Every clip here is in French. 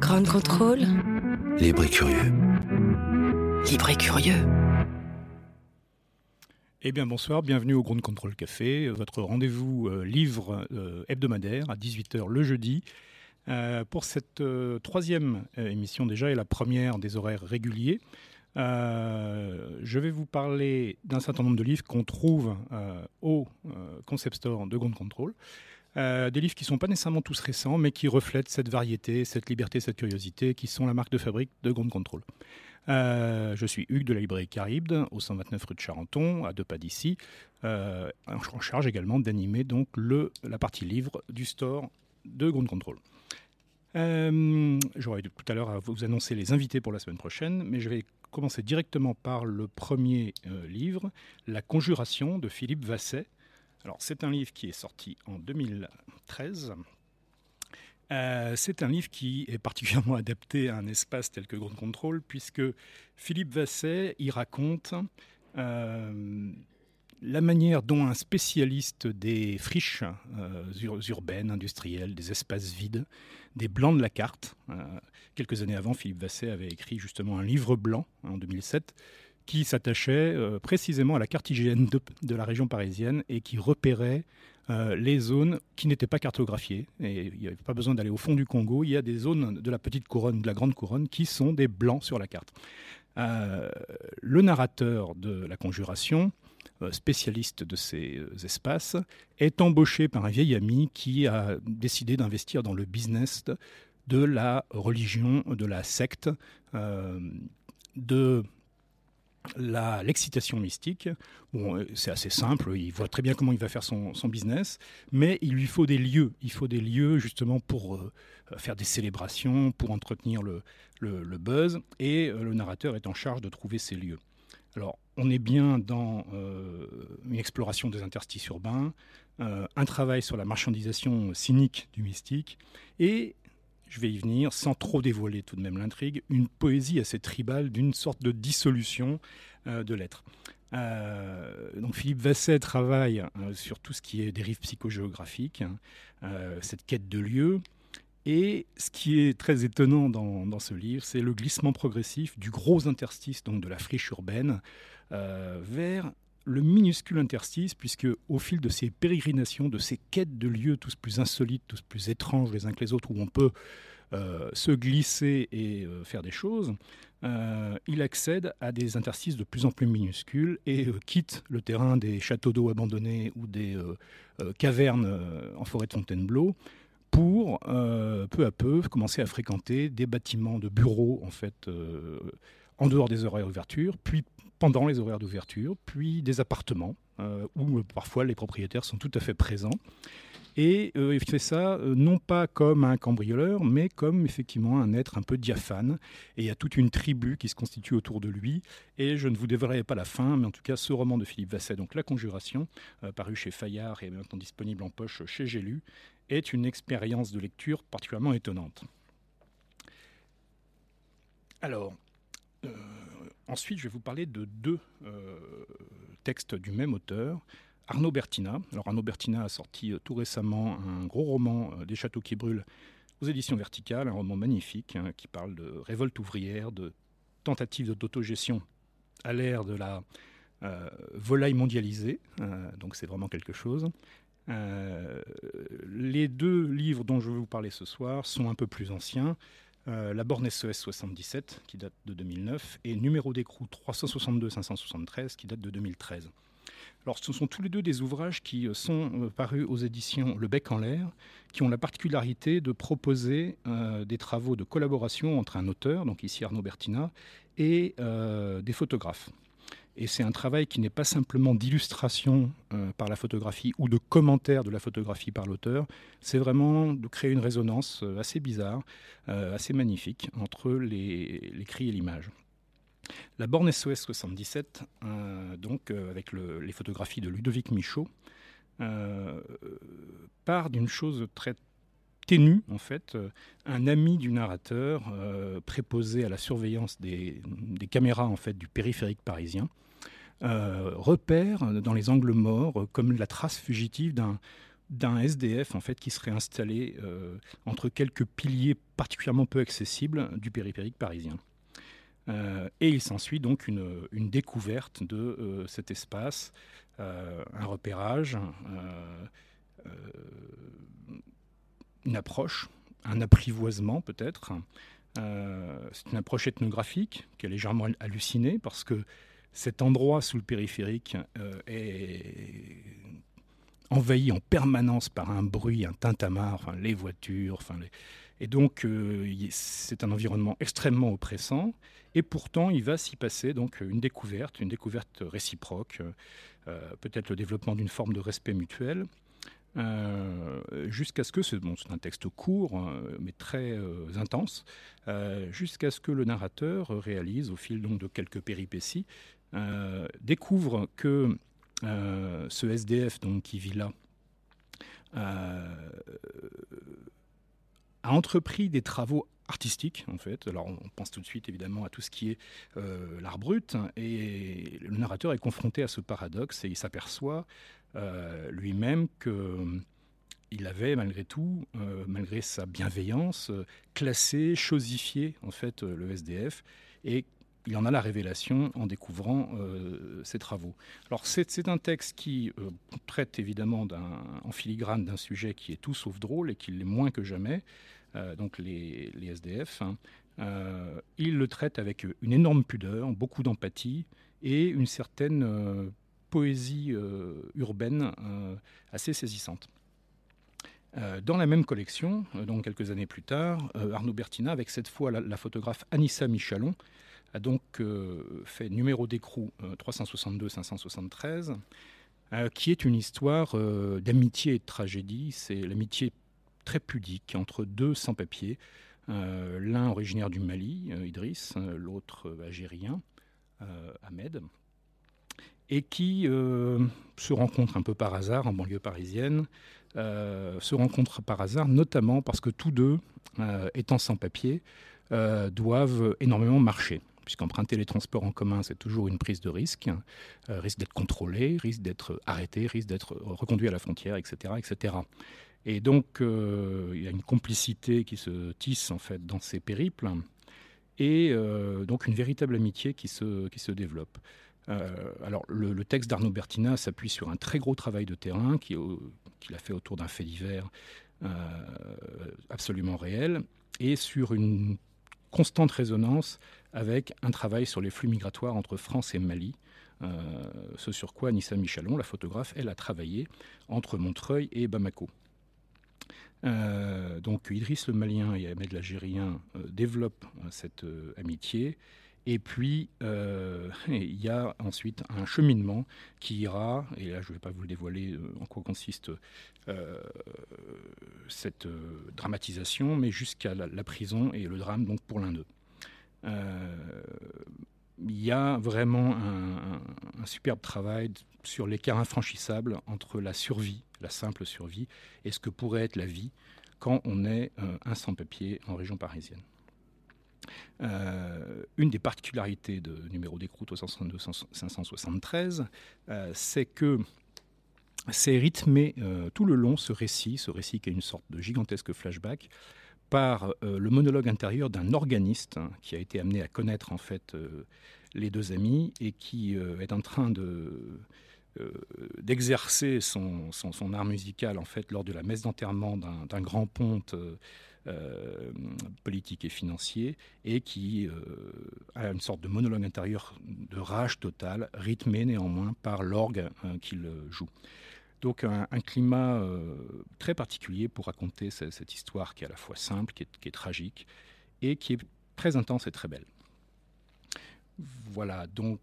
Grand contrôle. Libre et curieux. Libre et curieux. Eh bien bonsoir, bienvenue au Ground Control Café, votre rendez-vous euh, livre euh, hebdomadaire à 18h le jeudi. Euh, pour cette euh, troisième euh, émission déjà et la première des horaires réguliers, euh, je vais vous parler d'un certain nombre de livres qu'on trouve euh, au euh, Concept Store de Ground Control. Euh, des livres qui ne sont pas nécessairement tous récents, mais qui reflètent cette variété, cette liberté, cette curiosité, qui sont la marque de fabrique de Ground Control. Euh, je suis Hugues de la librairie Caribde, au 129 rue de Charenton, à deux pas d'ici, euh, en charge également d'animer donc le, la partie livre du store de Ground Control. Euh, J'aurai tout à l'heure à vous annoncer les invités pour la semaine prochaine, mais je vais commencer directement par le premier euh, livre, La Conjuration de Philippe Vasset. Alors, c'est un livre qui est sorti en 2013. Euh, c'est un livre qui est particulièrement adapté à un espace tel que Ground Control, puisque Philippe Vasset y raconte euh, la manière dont un spécialiste des friches euh, ur urbaines, industrielles, des espaces vides, des blancs de la carte, quelques années avant, Philippe Vasset avait écrit justement un livre blanc en 2007 qui s'attachait euh, précisément à la carte hygiène de, la région parisienne et qui repérait euh, les zones qui n'étaient pas cartographiées. Il n'y avait pas besoin d'aller au fond du Congo. Il y a des zones de la petite couronne, de la grande couronne, qui sont des blancs sur la carte. Euh, le narrateur de la conjuration, spécialiste de ces espaces, est embauché par un vieil ami qui a décidé d'investir dans le business de, la religion, de la secte, de l'excitation mystique. Euh, c'est assez simple, il voit très bien comment il va faire son, business, mais il lui faut des lieux. Il faut des lieux justement pour euh, faire des célébrations, pour entretenir le, buzz, et euh, le narrateur est en charge de trouver ces lieux. Alors, on est bien dans une exploration des interstices urbains, un travail sur la marchandisation cynique du mystique, et je vais y venir, sans trop dévoiler tout de même l'intrigue, une poésie assez tribale d'une sorte de dissolution euh, de l'être. Euh, donc Philippe Vasset travaille euh, sur tout ce qui est dérive psychogéographique, hein, cette quête de lieu. Et ce qui est très étonnant dans, dans ce livre, c'est le glissement progressif du gros interstice, donc de la friche urbaine, vers le minuscule interstice, puisque au fil de ces pérégrinations, de ces quêtes de lieux tous plus insolites, tous plus étranges les uns que les autres, où on peut euh, se glisser et euh, faire des choses, euh, il accède à des interstices de plus en plus minuscules et quitte le terrain des châteaux d'eau abandonnés ou des cavernes en forêt de Fontainebleau pour peu à peu commencer à fréquenter des bâtiments de bureaux en fait en dehors des horaires d'ouverture, puis pendant les horaires d'ouverture, puis des appartements euh, où euh, parfois les propriétaires sont tout à fait présents. Et euh, il fait ça non pas comme un cambrioleur, mais comme effectivement un être un peu diaphane. Et il y a toute une tribu qui se constitue autour de lui. Et je ne vous dévoilerai pas la fin, mais en tout cas ce roman de Philippe Vasset, donc La Conjuration, paru chez Fayard et maintenant disponible en poche chez J'ai lu, est une expérience de lecture particulièrement étonnante. Alors, ensuite, je vais vous parler de deux euh, textes du même auteur. Arnaud Bertina. Alors Arnaud Bertina a sorti euh, tout récemment un gros roman euh, des châteaux qui brûlent aux éditions verticales, un roman magnifique hein, qui parle de révolte ouvrière, de tentative d'autogestion à l'ère de la volaille mondialisée. Donc c'est vraiment quelque chose. Les deux livres dont je vais vous parler ce soir sont un peu plus anciens. Euh, la borne SOS 77 qui date de 2009 et numéro d'écrou 362 573 qui date de 2013. Alors, ce sont tous les deux des ouvrages qui sont euh, parus aux éditions Le Bec en l'air, qui ont la particularité de proposer euh, des travaux de collaboration entre un auteur, donc ici Arnaud Bertina, et euh, des photographes. Et c'est un travail qui n'est pas simplement d'illustration par la photographie ou de commentaire de la photographie par l'auteur, c'est vraiment de créer une résonance assez bizarre, assez magnifique entre l'écrit et l'image. La borne SOS 77, donc avec les photographies de Ludovic Michaud, part d'une chose très ténue, en fait, euh, un ami du narrateur euh, préposé à la surveillance des, caméras en fait, du périphérique parisien, euh, repère dans les angles morts comme la trace fugitive d'un d'un SDF en fait qui serait installé entre quelques piliers particulièrement peu accessibles du périphérique parisien. et il s'ensuit donc une, une, découverte de cet espace, un repérage, une approche, un apprivoisement peut-être. Euh, c'est une approche ethnographique qui est légèrement hallucinée parce que cet endroit sous le périphérique euh, est envahi en permanence par un bruit, un tintamarre, les voitures, et donc euh, c'est un environnement extrêmement oppressant. Et pourtant, il va s'y passer donc une découverte, une découverte réciproque, peut-être le développement d'une forme de respect mutuel. Euh, jusqu'à ce que, c'est un texte court, hein, mais très euh, intense, euh, jusqu'à ce que le narrateur réalise, au fil donc, de quelques péripéties, découvre que ce SDF donc, qui vit là a entrepris des travaux artistiques en fait. Alors on pense tout de suite évidemment à tout ce qui est l'art brut hein, et le narrateur est confronté à ce paradoxe et il s'aperçoit euh, lui-même qu'il euh, avait malgré tout, euh, malgré sa bienveillance, classé, chosifié en fait le SDF et il en a la révélation en découvrant ses travaux. Alors c'est un texte qui traite évidemment en filigrane d'un sujet qui est tout sauf drôle et qui l'est moins que jamais, donc les, SDF. Hein. il le traite avec une énorme pudeur, beaucoup d'empathie et une certaine poésie euh, urbaine euh, assez saisissante. Euh, dans la même collection, donc quelques années plus tard, Arnaud Bertina, avec cette fois la, photographe Anissa Michalon, a donc fait numéro d'écrou 362-573, qui est une histoire d'amitié et de tragédie. C'est l'amitié très pudique entre deux sans-papiers, l'un originaire du Mali, Idriss, l'autre algérien, Ahmed, et qui euh, se rencontrent un peu par hasard en banlieue parisienne, euh, se rencontrent par hasard notamment parce que tous deux, euh, étant sans papier, doivent énormément marcher puisqu'emprunter les transports en commun, c'est toujours une prise de risque, risque d'être contrôlé, risque d'être arrêté, risque d'être reconduit à la frontière, etc. etc. Et donc, il y a une complicité qui se tisse en fait dans ces périples, et donc une véritable amitié qui se, qui se développe. Euh, alors, le, texte d'Arnaud Bertina s'appuie sur un très gros travail de terrain qu'il a fait autour d'un fait divers euh, absolument réel et sur une constante résonance avec un travail sur les flux migratoires entre France et Mali. Euh, ce sur quoi Nissa Michalon, la photographe, elle a travaillé entre Montreuil et Bamako. donc Idriss le Malien et Ahmed l'Algérien développent cette amitié et puis, euh, il y a ensuite un cheminement qui ira, et là je ne vais pas vous le dévoiler euh, en quoi consiste euh, cette dramatisation, mais jusqu'à la, prison et le drame donc pour l'un d'eux. il y a vraiment un, superbe travail sur l'écart infranchissable entre la survie, la simple survie, et ce que pourrait être la vie quand on est un sans-papier en région parisienne. Euh, une des particularités de numéro d'écrou 573, euh, c'est que c'est rythmé euh, tout le long, ce récit, ce récit qui est une sorte de gigantesque flashback, par le monologue intérieur d'un organiste hein, qui a été amené à connaître en fait les deux amis et qui est en train de d'exercer son, son, art musical en fait lors de la messe d'enterrement d'un grand ponte euh, politique et financier, et qui euh, a une sorte de monologue intérieur de rage totale, rythmé néanmoins par l'orgue euh, qu'il joue. Donc un, climat très particulier pour raconter cette, histoire qui est à la fois simple, qui est, tragique, et qui est très intense et très belle. Voilà donc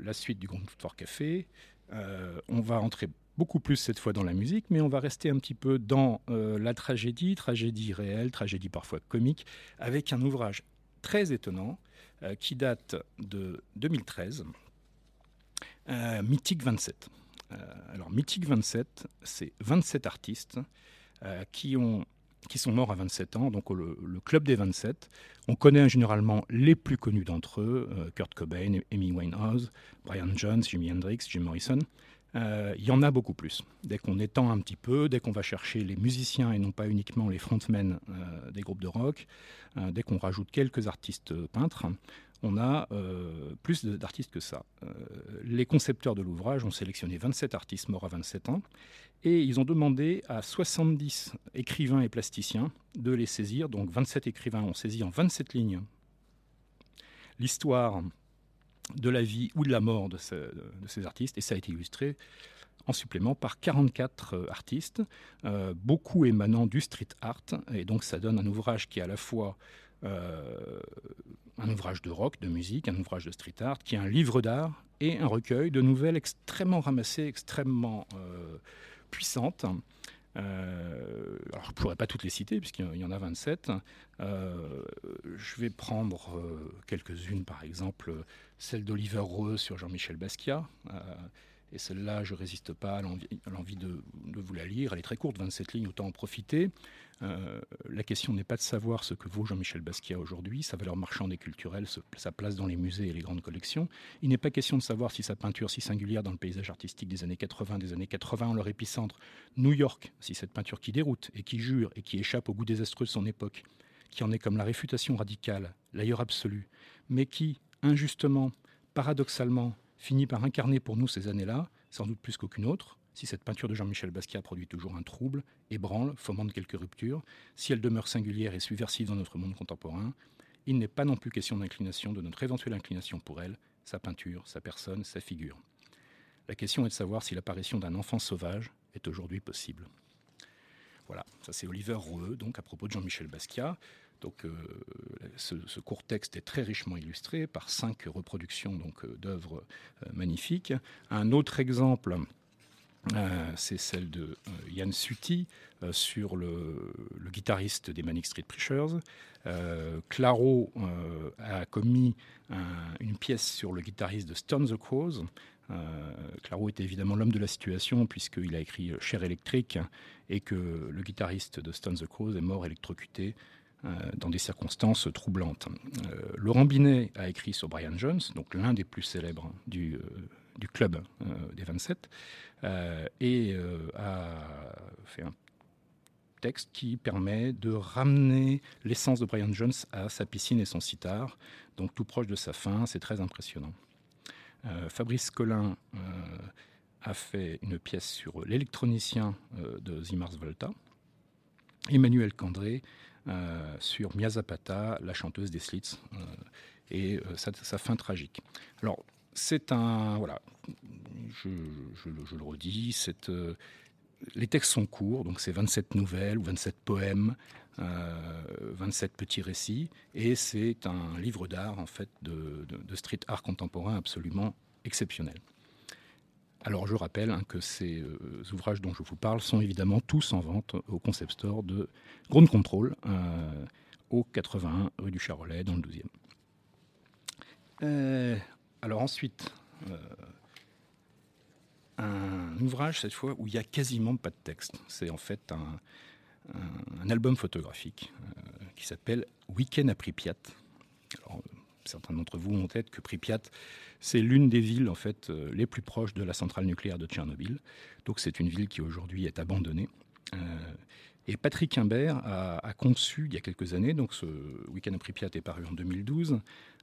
la suite du Grand Fort Café. on va entrer beaucoup plus cette fois dans la musique, mais on va rester un petit peu dans la tragédie, tragédie réelle, tragédie parfois comique, avec un ouvrage très étonnant qui date de 2013, Mythique 27. alors Mythique 27, c'est 27 artistes qui ont qui sont morts à 27 ans, donc le, club des 27. On connaît généralement les plus connus d'entre eux, euh, Kurt Cobain, Amy Winehouse, Brian Jones, Jimi Hendrix, Jim Morrison. Euh, il y en a beaucoup plus. Dès qu'on étend un petit peu, dès qu'on va chercher les musiciens et non pas uniquement les frontmen euh, des groupes de rock, dès qu'on rajoute quelques artistes peintres, on a plus d'artistes que ça. les concepteurs de l'ouvrage ont sélectionné 27 artistes morts à 27 ans et ils ont demandé à 70 écrivains et plasticiens de les saisir. Donc 27 écrivains ont saisi en 27 lignes l'histoire de la vie ou de la mort de, ces artistes. Et ça a été illustré en supplément par 44 euh, artistes, euh, beaucoup émanant du street art. Et donc ça donne un ouvrage qui est à la fois euh, un ouvrage de rock, de musique, un ouvrage de street art, qui est un livre d'art et un recueil de nouvelles extrêmement ramassées, extrêmement puissante. Euh, alors, je ne pourrais pas toutes les citer, puisqu'il y en a 27. Euh, je vais prendre euh, quelques-unes, par exemple, celle d'Oliver Roeux sur Jean-Michel Basquiat. Et celle-là, je résiste pas à l'envie de, vous la lire. Elle est très courte, 27 lignes, autant en profiter. Euh, la question n'est pas de savoir ce que vaut Jean-Michel Basquiat aujourd'hui, sa valeur marchande et culturelle, sa place dans les musées et les grandes collections. Il n'est pas question de savoir si sa peinture si singulière dans le paysage artistique des années 80, des années 80 en leur épicentre, New York, si cette peinture qui déroute et qui jure et qui échappe au goût désastreux de son époque, qui en est comme la réfutation radicale, l'ailleurs absolu, mais qui, injustement, paradoxalement, finit par incarner pour nous ces années-là, sans doute plus qu'aucune autre, si cette peinture de Jean-Michel Basquiat produit toujours un trouble, ébranle, fomente quelques ruptures, si elle demeure singulière et subversive dans notre monde contemporain, il n'est pas non plus question d'inclination, de notre éventuelle inclination pour elle, sa peinture, sa personne, sa figure. La question est de savoir si l'apparition d'un enfant sauvage est aujourd'hui possible. Voilà, ça c'est Oliver Roueux, donc à propos de Jean-Michel Basquiat. Donc, euh, ce, court texte est très richement illustré par cinq reproductions donc euh, d'œuvres euh, magnifiques. Un autre exemple. c'est celle de Yann Suti sur le, guitariste des Manic Street Preachers. Claro a commis une pièce sur le guitariste de Stone the Crows. Claro était évidemment l'homme de la situation puisqu'il a écrit Cher électrique et que le guitariste de Stone the Crows est mort électrocuté dans des circonstances troublantes. Euh, Laurent Binet a écrit sur Brian Jones, donc l'un des plus célèbres du, euh, club des 27, et a fait un texte qui permet de ramener l'essence de Brian Jones à sa piscine et son sitar, donc tout proche de sa fin, c'est très impressionnant. Fabrice Collin a fait une pièce sur l'électronicien de Zimars Volta. Emmanuel Candré euh, sur Mia Zapata, la chanteuse des Slits, euh, et euh, sa, fin tragique. Alors, c'est un. Voilà, je, le redis, les textes sont courts, donc c'est 27 nouvelles ou 27 poèmes, 27 petits récits, et c'est un livre d'art, en fait, de, street art contemporain absolument exceptionnel. Alors je rappelle hein, que ces euh, ouvrages dont je vous parle sont évidemment tous en vente au concept store de Ground Control euh, au 81 rue du Charolais dans le 12e. Euh, alors ensuite, un ouvrage cette fois où il n'y a quasiment pas de texte. C'est en fait un, album photographique qui s'appelle Week-end à Pripyat. Certains d'entre vous ont en tête que Pripyat c'est l'une des villes en fait euh, les plus proches de la centrale nucléaire de Tchernobyl. Donc c'est une ville qui aujourd'hui est abandonnée. Euh, et Patrick Imbert a, conçu il y a quelques années, donc ce week-end à Pripyat est paru en 2012,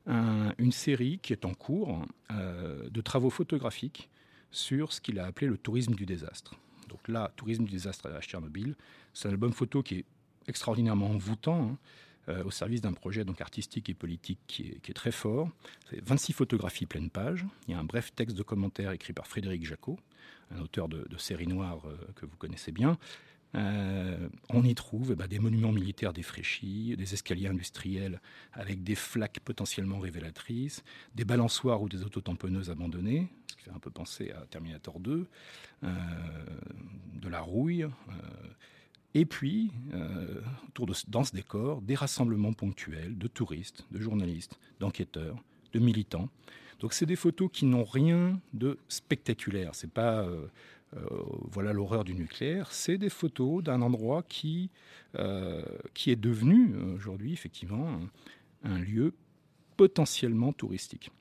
une série qui est en cours euh, de travaux photographiques sur ce qu'il a appelé le tourisme du désastre. Donc là, tourisme du désastre à Tchernobyl, c'est un album photo qui est extraordinairement envoûtant. Hein. Euh, au service d'un projet donc artistique et politique qui est, très fort. C'est 26 photographies pleine page. Il y a un bref texte de commentaire écrit par Frédéric Jacot, un auteur de, séries noires euh, que vous connaissez bien. Euh, on y trouve eh ben, des monuments militaires défraîchis, des escaliers industriels avec des flaques potentiellement révélatrices, des balançoires ou des autotamponneuses abandonnées, ce qui fait un peu penser à Terminator 2, euh, de la rouille. Et puis, de, dans ce décor, des rassemblements ponctuels de touristes, de journalistes, d'enquêteurs, de militants. Donc c'est des photos qui n'ont rien de spectaculaire. C'est pas euh, voilà l'horreur du nucléaire, c'est des photos d'un endroit qui, euh, qui est devenu aujourd'hui effectivement un, lieu potentiellement touristique.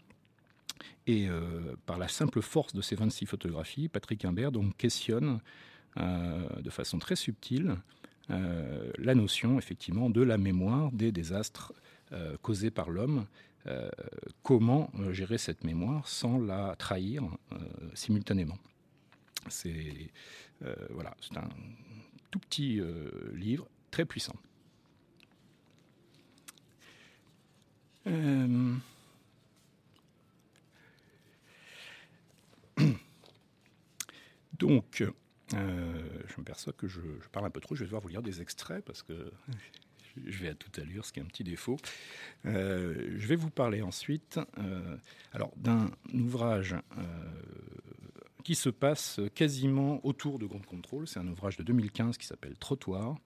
Et euh, par la simple force de ces 26 photographies, Patrick Imbert questionne de façon très subtile la notion effectivement de la mémoire des désastres causés par l'homme. comment gérer cette mémoire sans la trahir simultanément c'est euh, voilà, c'est un tout petit euh, livre très puissant. Euh, donc, je me perçois que je, parle un peu trop. Je vais devoir vous lire des extraits parce que je vais à toute allure, ce qui est un petit défaut. je vais vous parler ensuite alors d'un ouvrage qui se passe quasiment autour de Grand Contrôle. C'est un ouvrage de 2015 qui s'appelle Trottoir,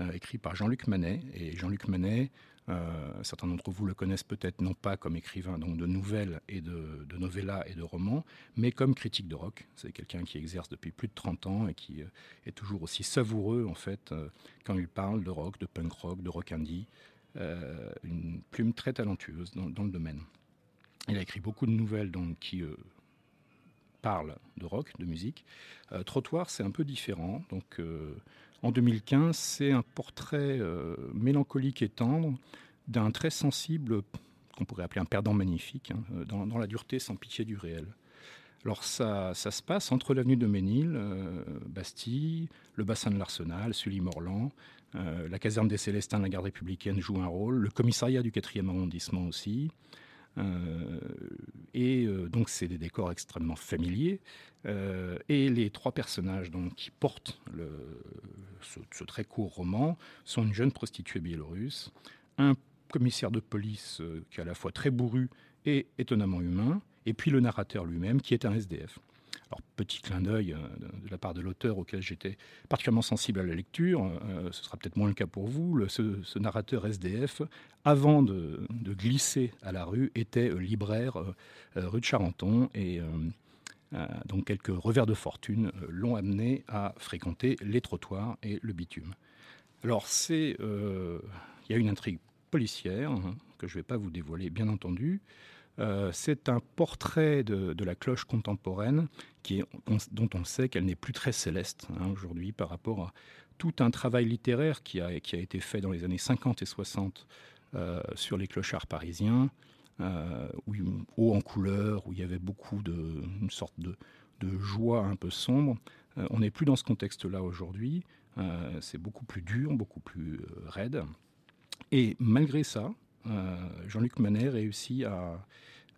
euh, écrit par Jean-Luc Manet. Et Jean-Luc Manet, euh, certains d'entre vous le connaissent peut-être non pas comme écrivain donc de nouvelles et de, novellas et de romans, mais comme critique de rock. C'est quelqu'un qui exerce depuis plus de 30 ans et qui euh, est toujours aussi savoureux en fait quand il parle de rock, de punk rock, de rock indie. une plume très talentueuse dans, le domaine. Il a écrit beaucoup de nouvelles donc, qui parle de rock, de musique. Euh, Trottoir, c'est un peu différent. Donc, euh, en 2015, c'est un portrait euh, mélancolique et tendre d'un très sensible, qu'on pourrait appeler un perdant magnifique, hein, dans, la dureté sans pitié du réel. Alors ça, ça se passe entre l'avenue de Ménil, Bastille, le bassin de l'Arsenal, Sully-Morland, la caserne des Célestins, la garde républicaine joue un rôle, le commissariat du 4e arrondissement aussi, euh, et euh, donc c'est des décors extrêmement familiers. Euh, et les trois personnages donc, qui portent le, ce, très court roman sont une jeune prostituée biélorusse, un commissaire de police qui est à la fois très bourru et étonnamment humain, et puis le narrateur lui-même qui est un SDF. Alors, petit clin d'œil euh, de la part de l'auteur auquel j'étais particulièrement sensible à la lecture, euh, ce sera peut-être moins le cas pour vous, ce, narrateur SDF, avant de, glisser à la rue, était euh, libraire rue de Charenton et donc quelques revers de fortune l'ont amené à fréquenter les trottoirs et le bitume. Alors, c'est, il y a une intrigue policière hein, que je ne vais pas vous dévoiler, bien entendu. Euh, c'est un portrait de, la cloche contemporaine dont on sait qu'elle n'est plus très céleste hein, aujourd'hui par rapport à tout un travail littéraire qui a, été fait dans les années 50 et 60 euh, sur les clochards parisiens, euh, où, haut en couleur, où il y avait beaucoup de une sorte de, de joie un peu sombre. on n'est plus dans ce contexte-là aujourd'hui. c'est beaucoup plus dur, beaucoup plus raide. Et malgré ça, Jean-Luc Manet réussit à,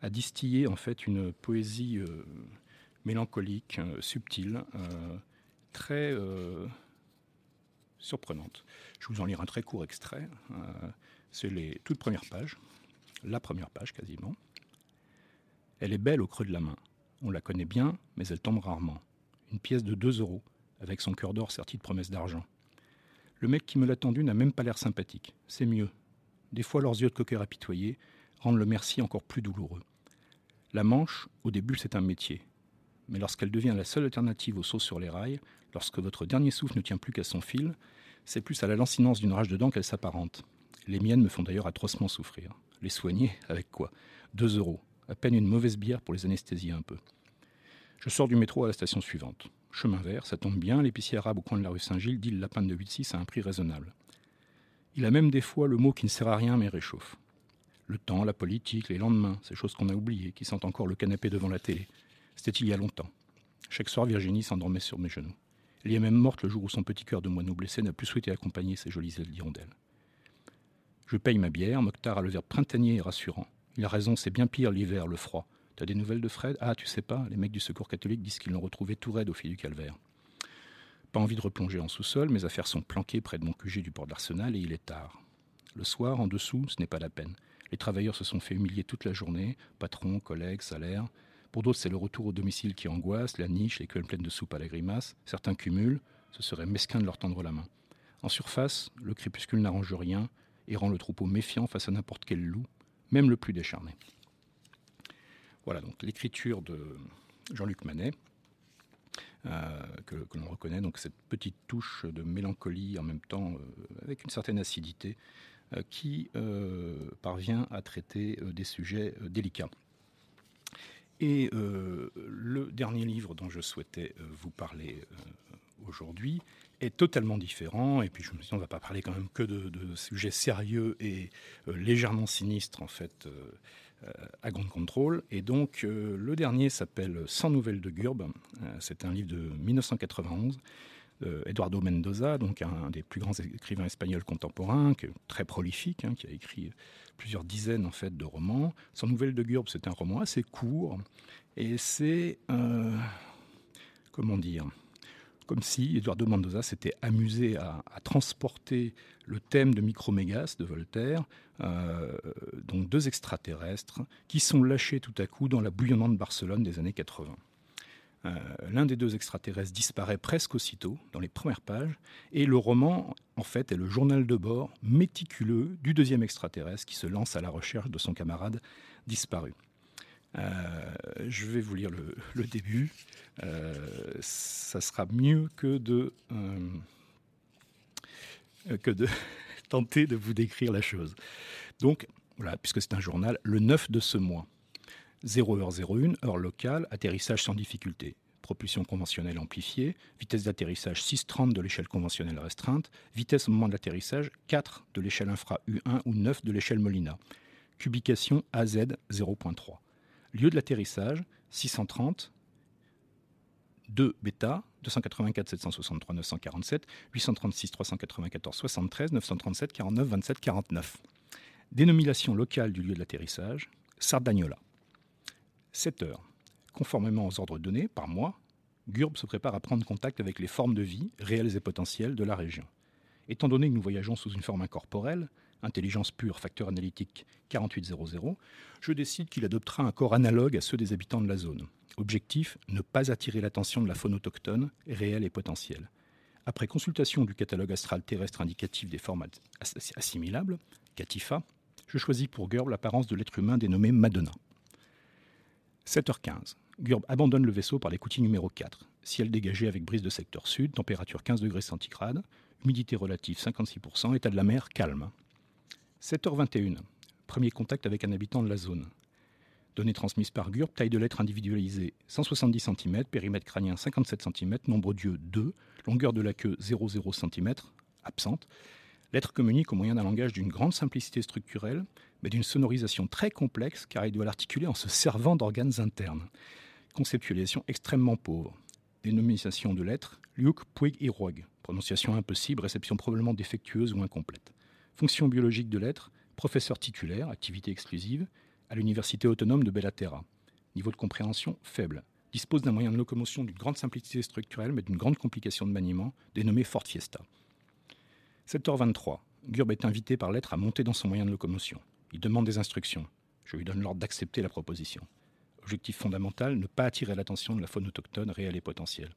à distiller en fait une poésie euh, mélancolique, euh, subtile, euh, très surprenante. Je vous en lire un très court extrait. C'est les toutes premières pages, la première page quasiment. Elle est belle au creux de la main. On la connaît bien, mais elle tombe rarement. Une pièce de 2 euros, avec son cœur d'or serti de promesses d'argent. Le mec qui me l'a tendue n'a même pas l'air sympathique. C'est mieux. Des fois, leurs yeux de coqueur apitoyés rendent le merci encore plus douloureux. La manche, au début, c'est un métier. Mais lorsqu'elle devient la seule alternative au saut sur les rails, lorsque votre dernier souffle ne tient plus qu'à son fil, c'est plus à la lancinance d'une rage de dents qu'elle s'apparente. Les miennes me font d'ailleurs atrocement souffrir. Les soigner, avec quoi? Deux euros. À peine une mauvaise bière pour les anesthésier un peu. Je sors du métro à la station suivante. Chemin vert, ça tombe bien, l'épicier arabe au coin de la rue Saint-Gilles dit le lapin de 8-6 à un prix raisonnable. Il a même des fois le mot qui ne sert à rien mais réchauffe. Le temps, la politique, les lendemains, ces choses qu'on a oubliées, qui sentent encore le canapé devant la télé. C'était il y a longtemps. Chaque soir, Virginie s'endormait sur mes genoux. Elle y est même morte le jour où son petit cœur de moineau blessé n'a plus souhaité accompagner ses jolies ailes d'hirondelle. Je paye ma bière, Mokhtar a le verbe printanier et rassurant. Il a raison, c'est bien pire l'hiver, le froid. T'as des nouvelles de Fred? Ah, tu sais pas, les mecs du secours catholique disent qu'ils l'ont retrouvé tout raide au fil du calvaire. Pas envie de replonger en sous-sol, mes affaires sont planquées près de mon QG du port d'Arsenal et il est tard. Le soir, en dessous, ce n'est pas la peine. Les travailleurs se sont fait humilier toute la journée, patron, collègues, salaire. Pour d'autres, c'est le retour au domicile qui angoisse, la niche, les queues pleines de soupe à la grimace. Certains cumulent, ce serait mesquin de leur tendre la main. En surface, le crépuscule n'arrange rien et rend le troupeau méfiant face à n'importe quel loup, même le plus décharné. Voilà donc l'écriture de Jean-Luc Manet, euh, que, l'on reconnaît, donc cette petite touche de mélancolie en même temps euh, avec une certaine acidité euh, qui parvient à traiter des sujets délicats. Et le dernier livre dont je souhaitais vous parler aujourd'hui est totalement différent. Et puis je me suis dit, on ne va pas parler quand même que de, sujets sérieux et euh, légèrement sinistres, en fait, euh, euh, à Grand Contrôle. Et donc, le dernier s'appelle Sans nouvelles de Gurbe. C'est un livre de 1991. Eduardo Mendoza, donc un des plus grands écrivains espagnols contemporains, très prolifique, hein, qui a écrit plusieurs dizaines en fait de romans. Sans nouvelles de Gurbe, c'est un roman assez court et c'est comment dire comme si Eduardo Mendoza s'était amusé à, transporter le thème de Micromégas de Voltaire, euh, donc deux extraterrestres, qui sont lâchés tout à coup dans la bouillonnante Barcelone des années 80. Euh, l'un des deux extraterrestres disparaît presque aussitôt dans les premières pages, et le roman, en fait, est le journal de bord méticuleux du deuxième extraterrestre qui se lance à la recherche de son camarade disparu. Euh, je vais vous lire le, début. Euh, ça sera mieux que de, euh, que de tenter de vous décrire la chose. Donc, voilà, puisque c'est un journal, le 9 de ce mois. 0h01, heure locale, atterrissage sans difficulté. Propulsion conventionnelle amplifiée, vitesse d'atterrissage 6,30 de l'échelle conventionnelle restreinte, vitesse au moment de l'atterrissage 4 de l'échelle infra U1 ou 9 de l'échelle Molina. Cubication AZ 0.3. Lieu de l'atterrissage, 630, 2 bêta, 284 763 947, 836 394 73, 937 49 27 49. Dénomination locale du lieu de l'atterrissage, Sardagnola. 7 heures. Conformément aux ordres donnés par mois, GURB se prépare à prendre contact avec les formes de vie, réelles et potentielles, de la région. Étant donné que nous voyageons sous une forme incorporelle, intelligence pure, facteur analytique 4800, je décide qu'il adoptera un corps analogue à ceux des habitants de la zone. Objectif, ne pas attirer l'attention de la faune autochtone, réelle et potentielle. Après consultation du catalogue astral terrestre indicatif des formes assimilables, CATIFA, je choisis pour Gurb l'apparence de l'être humain dénommé Madonna. 7h15. Gurb abandonne le vaisseau par l'écoutille numéro 4. Ciel dégagé avec brise de secteur sud, température 15 degrés centigrades, humidité relative 56%, état de la mer calme. 7h21. Premier contact avec un habitant de la zone. Données transmises par GURP, taille de lettre individualisée 170 cm, périmètre crânien 57 cm, nombre d'yeux 2, longueur de la queue 0,0 cm, absente. Lettre communique au moyen d'un langage d'une grande simplicité structurelle, mais d'une sonorisation très complexe car il doit l'articuler en se servant d'organes internes. Conceptualisation extrêmement pauvre. Dénomination de lettres Liuk Puig Irog. Prononciation impossible, réception probablement défectueuse ou incomplète. Fonction biologique de l'être, professeur titulaire, activité exclusive, à l'Université autonome de Bellaterra. Niveau de compréhension faible. Dispose d'un moyen de locomotion d'une grande simplicité structurelle mais d'une grande complication de maniement, dénommé Fort Fiesta. 7h23. Gurb est invité par l'être à monter dans son moyen de locomotion. Il demande des instructions. Je lui donne l'ordre d'accepter la proposition. Objectif fondamental, ne pas attirer l'attention de la faune autochtone réelle et potentielle.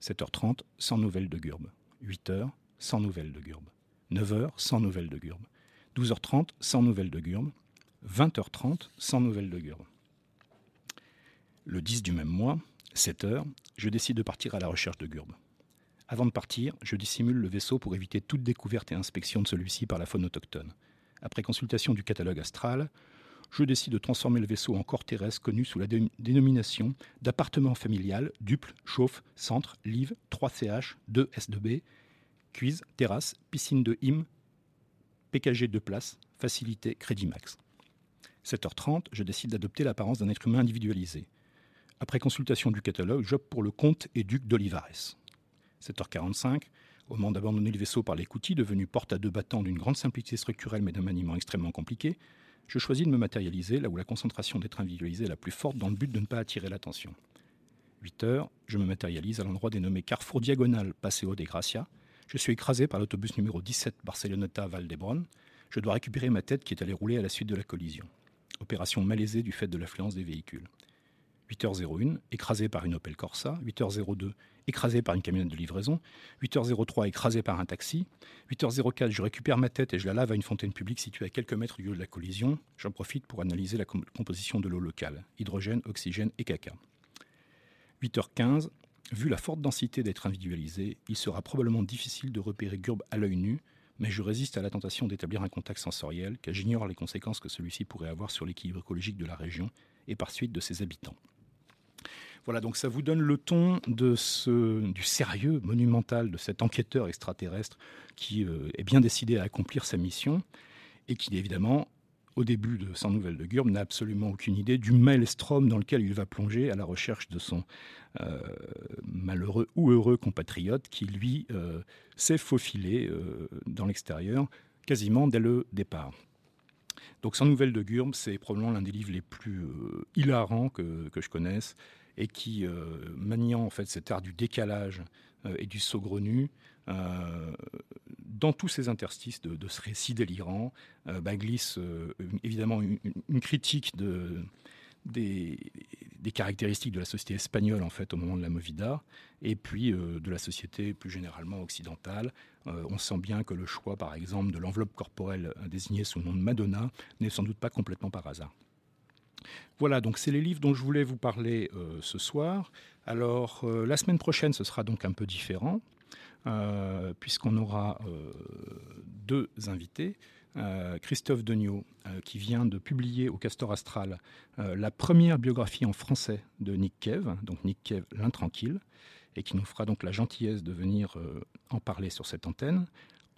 7h30, sans nouvelles de Gurb. 8h, sans nouvelles de Gurb. 9h, sans nouvelles de Gurbe. 12h30, sans nouvelles de Gurbe. 20h30, sans nouvelles de Gurbe. Le 10 du même mois, 7h, je décide de partir à la recherche de Gurbe. Avant de partir, je dissimule le vaisseau pour éviter toute découverte et inspection de celui-ci par la faune autochtone. Après consultation du catalogue astral, je décide de transformer le vaisseau en corps terrestre connu sous la dénomination d'appartement familial, duple, chauffe, centre, live, 3CH, 2S2B, cuise, terrasse, piscine de hym, PKG de place, facilité, crédit max. 7h30, je décide d'adopter l'apparence d'un être humain individualisé. Après consultation du catalogue, j'opte pour le comte et duc d'Olivares. 7h45, au moment d'abandonner le vaisseau par l'écoutille, devenu porte à deux battants d'une grande simplicité structurelle mais d'un maniement extrêmement compliqué, je choisis de me matérialiser là où la concentration d'être individualisé est la plus forte dans le but de ne pas attirer l'attention. 8 heures, je me matérialise à l'endroit dénommé Carrefour Diagonal Paseo de Gracia. Je suis écrasé par l'autobus numéro 17 Barceloneta-Val d'Hebron. Je dois récupérer ma tête qui est allée rouler à la suite de la collision. Opération malaisée du fait de l'affluence des véhicules. 8h01, écrasé par une Opel Corsa. 8h02, écrasé par une camionnette de livraison. 8h03, écrasé par un taxi. 8h04, je récupère ma tête et je la lave à une fontaine publique située à quelques mètres du lieu de la collision. J'en profite pour analyser la composition de l'eau locale, hydrogène, oxygène et caca. 8h15, vu la forte densité d'être individualisé, il sera probablement difficile de repérer Gurb à l'œil nu, mais je résiste à la tentation d'établir un contact sensoriel, car j'ignore les conséquences que celui-ci pourrait avoir sur l'équilibre écologique de la région et par suite de ses habitants. Voilà, donc ça vous donne le ton du sérieux monumental de cet enquêteur extraterrestre qui euh, est bien décidé à accomplir sa mission et qui, évidemment, au début de Sans nouvelles de Gurb, n'a absolument aucune idée du maelstrom dans lequel il va plonger à la recherche de son euh, malheureux ou heureux compatriote qui, lui, euh, s'est faufilé dans l'extérieur quasiment dès le départ. Donc Sans nouvelles de Gurb, c'est probablement l'un des livres les plus hilarants que, que je connaisse et qui, euh, maniant en fait cet art du décalage euh, et du saugrenu, euh, dans tous ces interstices de, ce récit délirant, bah, glisse évidemment une, critique de, des, caractéristiques de la société espagnole en fait au moment de la Movida, et puis de la société plus généralement occidentale. on sent bien que le choix, par exemple, de l'enveloppe corporelle désignée sous le nom de Madonna n'est sans doute pas complètement par hasard. Voilà, donc c'est les livres dont je voulais vous parler euh, ce soir. Alors, euh, la semaine prochaine, ce sera donc un peu différent, euh, puisqu'on aura deux invités. Christophe Degnaud, qui vient de publier au Castor Astral la première biographie en français de Nick Kev, donc Nick Kev, l'intranquille, et qui nous fera donc la gentillesse de venir en parler sur cette antenne,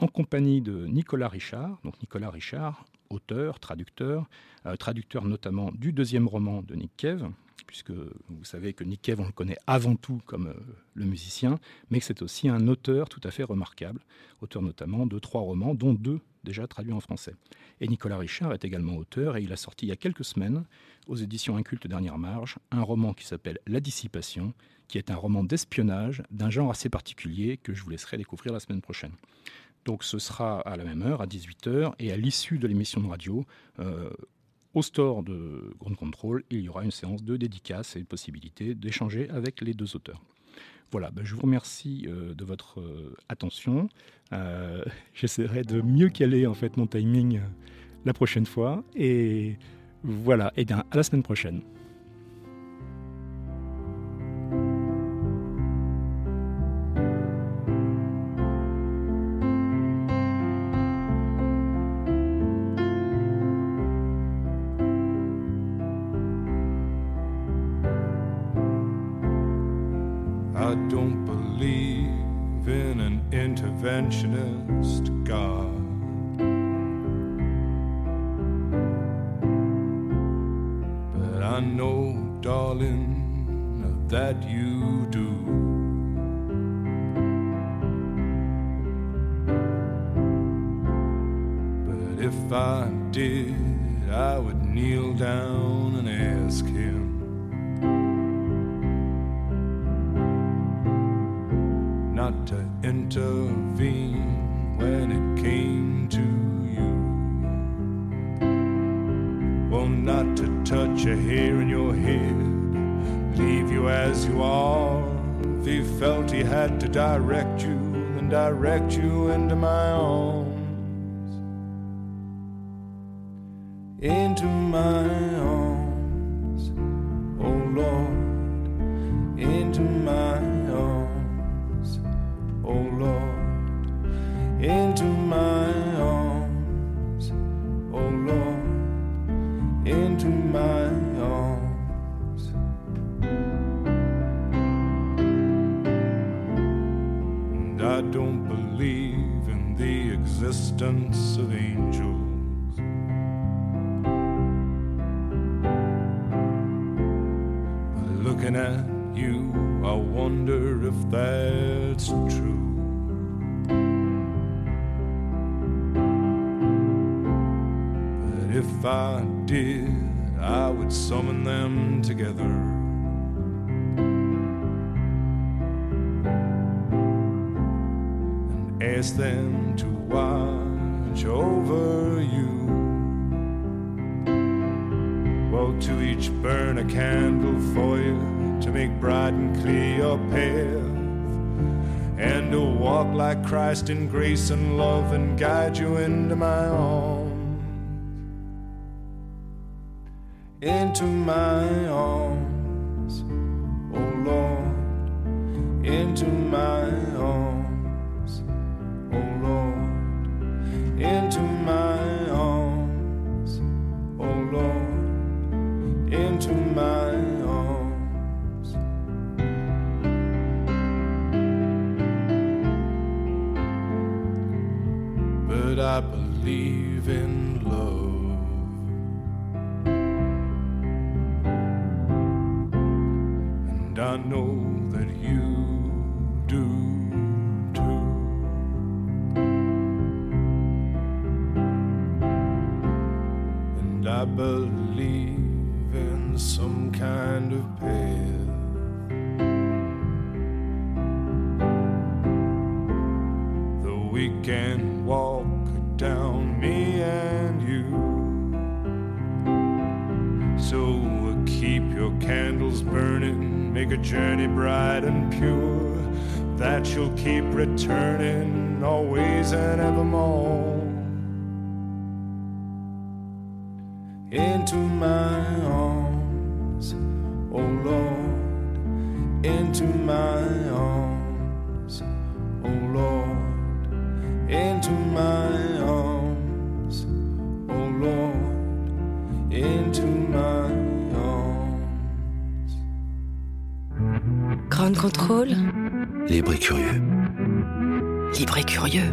en compagnie de Nicolas Richard. Donc Nicolas Richard, auteur, traducteur, euh, traducteur notamment du deuxième roman de Nick Cave, puisque vous savez que Nick Cave, on le connaît avant tout comme euh, le musicien, mais que c'est aussi un auteur tout à fait remarquable, auteur notamment de trois romans, dont deux déjà traduits en français. Et Nicolas Richard est également auteur, et il a sorti il y a quelques semaines, aux éditions Inculte Dernière Marge, un roman qui s'appelle La Dissipation, qui est un roman d'espionnage d'un genre assez particulier que je vous laisserai découvrir la semaine prochaine. Donc ce sera à la même heure, à 18h, et à l'issue de l'émission de radio, euh, au store de Ground Control, il y aura une séance de dédicace et une possibilité d'échanger avec les deux auteurs. Voilà, ben, je vous remercie euh, de votre euh, attention. J'essaierai de mieux caler en fait mon timing la prochaine fois. Et voilà, et bien à la semaine prochaine. if I did, I would kneel down and ask him not to intervene when it came to you. Well, not to touch a hair in your head, leave you as you are. If he felt he had to direct you, and direct you into my arms. into my arms, oh Lord, into my arms, oh Lord, into my arms, oh Lord, into my arms. And I don't believe in the existence of angels. looking at you, I wonder if that's true. But if I did, I would summon them together. and Ask them to watch over you. Well, to each burn a candle for you to make bright and clear your path, and to walk like Christ in grace and love and guide you into my arms. Into my arms, oh Lord, into I believe in Into my arms, oh Lord, into my arms, oh Lord, into my arms, oh Lord, into my arms. Grand contrôle. Libre et curieux. Libre et curieux.